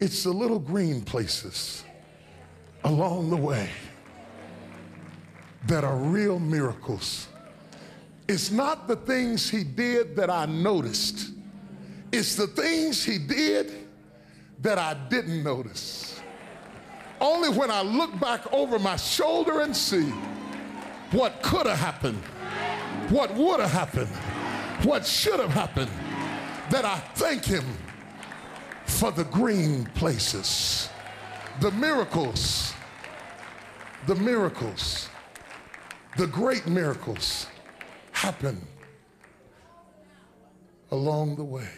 It's the little green places along the way that are real miracles. It's not the things he did that I noticed. It's the things he did that I didn't notice. Only when I look back over my shoulder and see what could have happened, what would have happened, what should have happened, that I thank him for the green places, the miracles, the miracles, the great miracles happen along the way.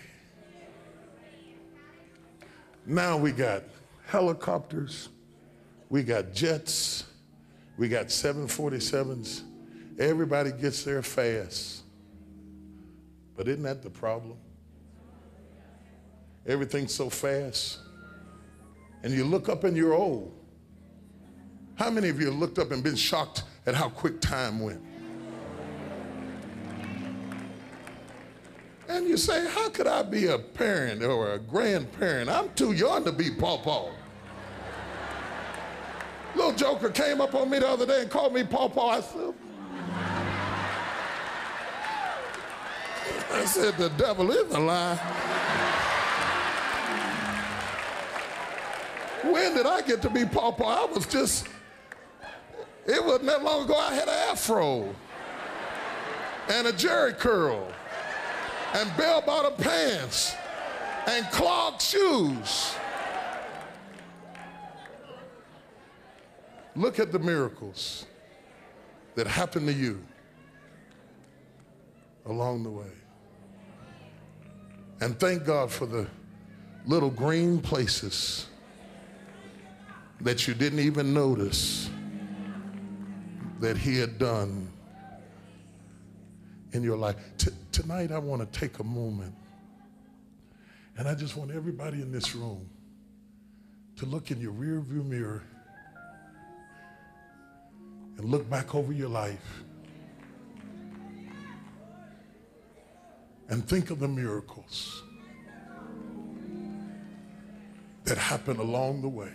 Now we got helicopters, we got jets, we got 747s. Everybody gets there fast. But isn't that the problem? Everything's so fast. And you look up and you're old. How many of you have looked up and been shocked at how quick time went? And you say, How could I be a parent or a grandparent? I'm too young to be pawpaw. Little joker came up on me the other day and called me pawpaw. I said, I said, The devil is a lie. When did I get to be pawpaw? I was just, it wasn't that long ago I had an afro and a Jheri curl and bell bottom pants and clogged shoes. Look at the miracles that happened to you along the way. And thank God for the little green places that you didn't even notice that He had done in your life. T- tonight, I want to take a moment and I just want everybody in this room to look in your rearview mirror and look back over your life and think of the miracles that happened along the way.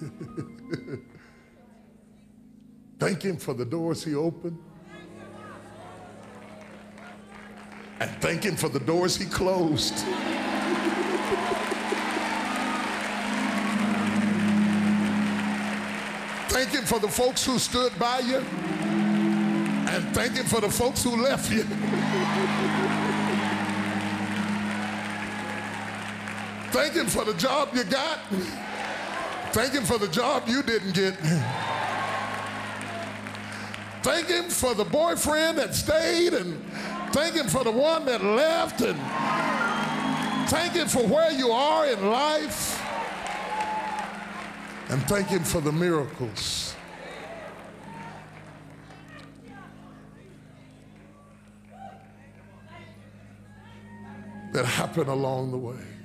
Thank Him for the doors He opened. And thank Him for the doors He closed. Thank Him for the folks who stood by you. And thank Him for the folks who left you. Thank Him for the job you got. Thank Him for the job you didn't get. Thank Him for the boyfriend that stayed and Thank Him for the one that left and thank Him for where you are in life. And thank Him for the miracles. That happen along the way.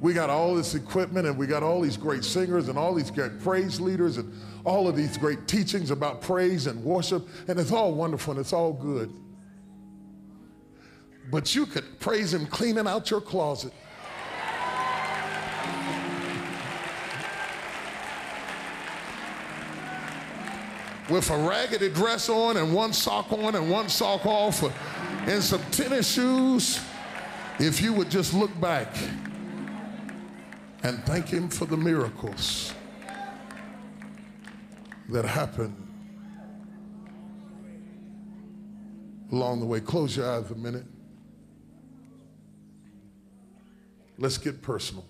We got all this equipment and we got all these great singers and all these great praise leaders and all of these great teachings about praise and worship, and it's all wonderful and it's all good. But you could praise Him cleaning out your closet. With a raggedy dress on and one sock on and one sock off and some tennis shoes, if you would just look back and thank Him for the miracles that happen along the way. Close your eyes a minute. Let's get personal.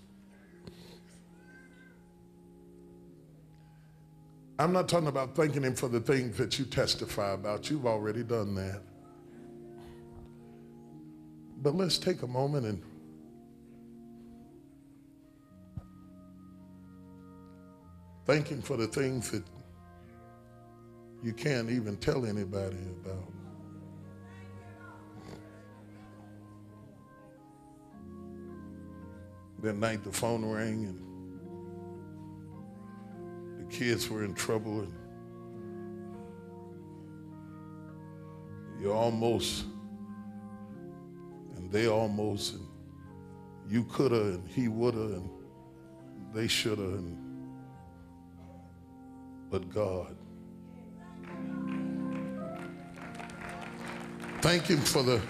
I'm not talking about thanking Him for the things that you testify about. You've already done that. But let's take a moment and thank Him for the things that you can't even tell anybody about. That night the phone rang and the kids were in trouble and you almost and they almost and you coulda and he woulda and they shoulda and but God. Thank him for the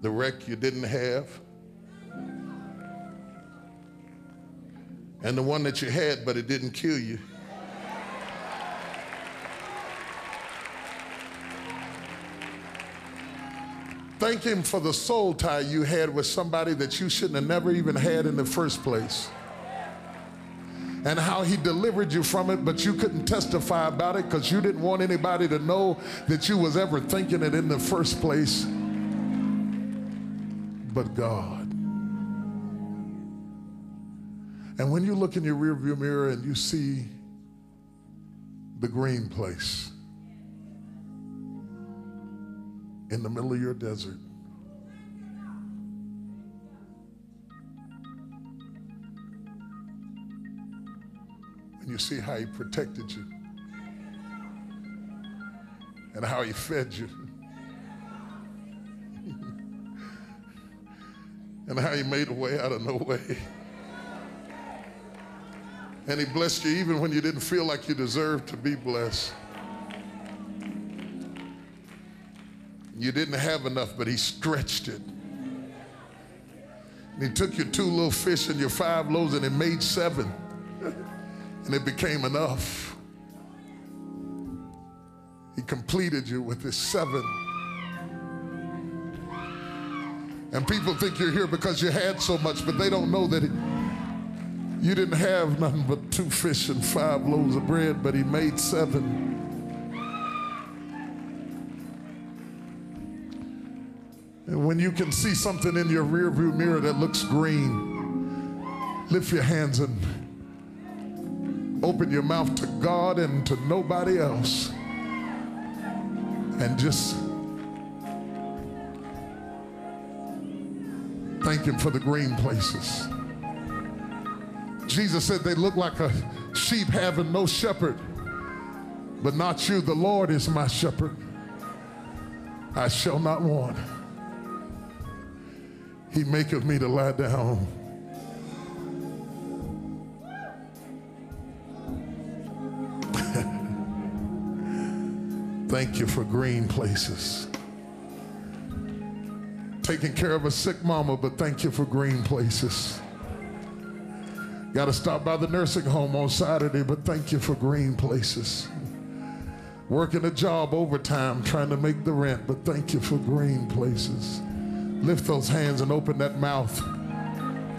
the wreck you didn't have and the one that you had but it didn't kill you. Thank him for the soul tie you had with somebody that you shouldn't have never even had in the first place and how he delivered you from it, but you couldn't testify about it because you didn't want anybody to know that you was ever thinking it in the first place. But God. And when you look in your rearview mirror and you see the green place in the middle of your desert, you see how he protected you and how he fed you and how he made a way out of no way. And he blessed you even when you didn't feel like you deserved to be blessed. You didn't have enough, but he stretched it. And he took your two little fish and your five loaves and he made seven and it became enough. He completed you with his seven. And people think you're here because you had so much, but they don't know that you didn't have nothing but two fish and five loaves of bread, but he made seven. And when you can see something in your rearview mirror that looks green, lift your hands and open your mouth to God and to nobody else and just thank Him for the green places. Jesus said they look like a sheep having no shepherd, but not you. The Lord is my shepherd. I shall not want. He maketh me to lie down Thank you for green places. Taking care of a sick mama, but thank you for green places. Got to stop by the nursing home on Saturday, but thank you for green places. Working a job overtime trying to make the rent, but thank you for green places. Lift those hands and open that mouth.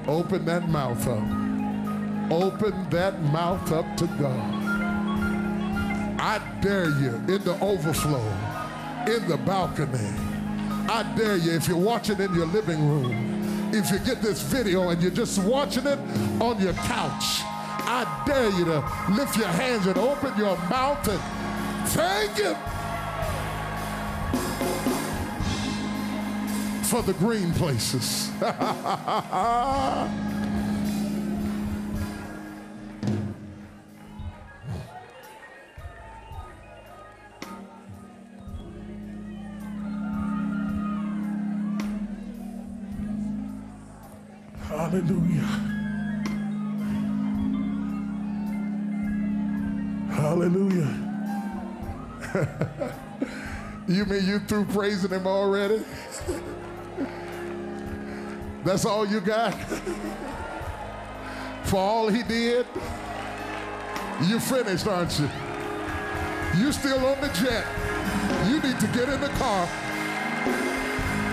Open that mouth up. Open that mouth up to God. I dare you in the overflow, in the balcony. I dare you if you're watching in your living room, if you get this video and you're just watching it on your couch, I dare you to lift your hands and open your mouth and thank Him for the green places. you mean you through praising him already? That's all you got? For all he did? You finished, aren't you? You still on the jet. You need to get in the car.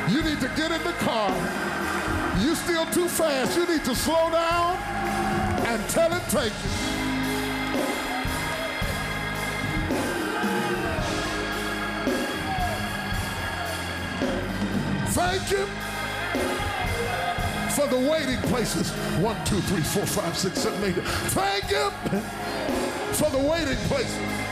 You need to get in the car. You still too fast. You need to slow down and tell him thank you. Thank him for the waiting places. One, two, three, four, five, six, seven, eight. Thank him for the waiting places.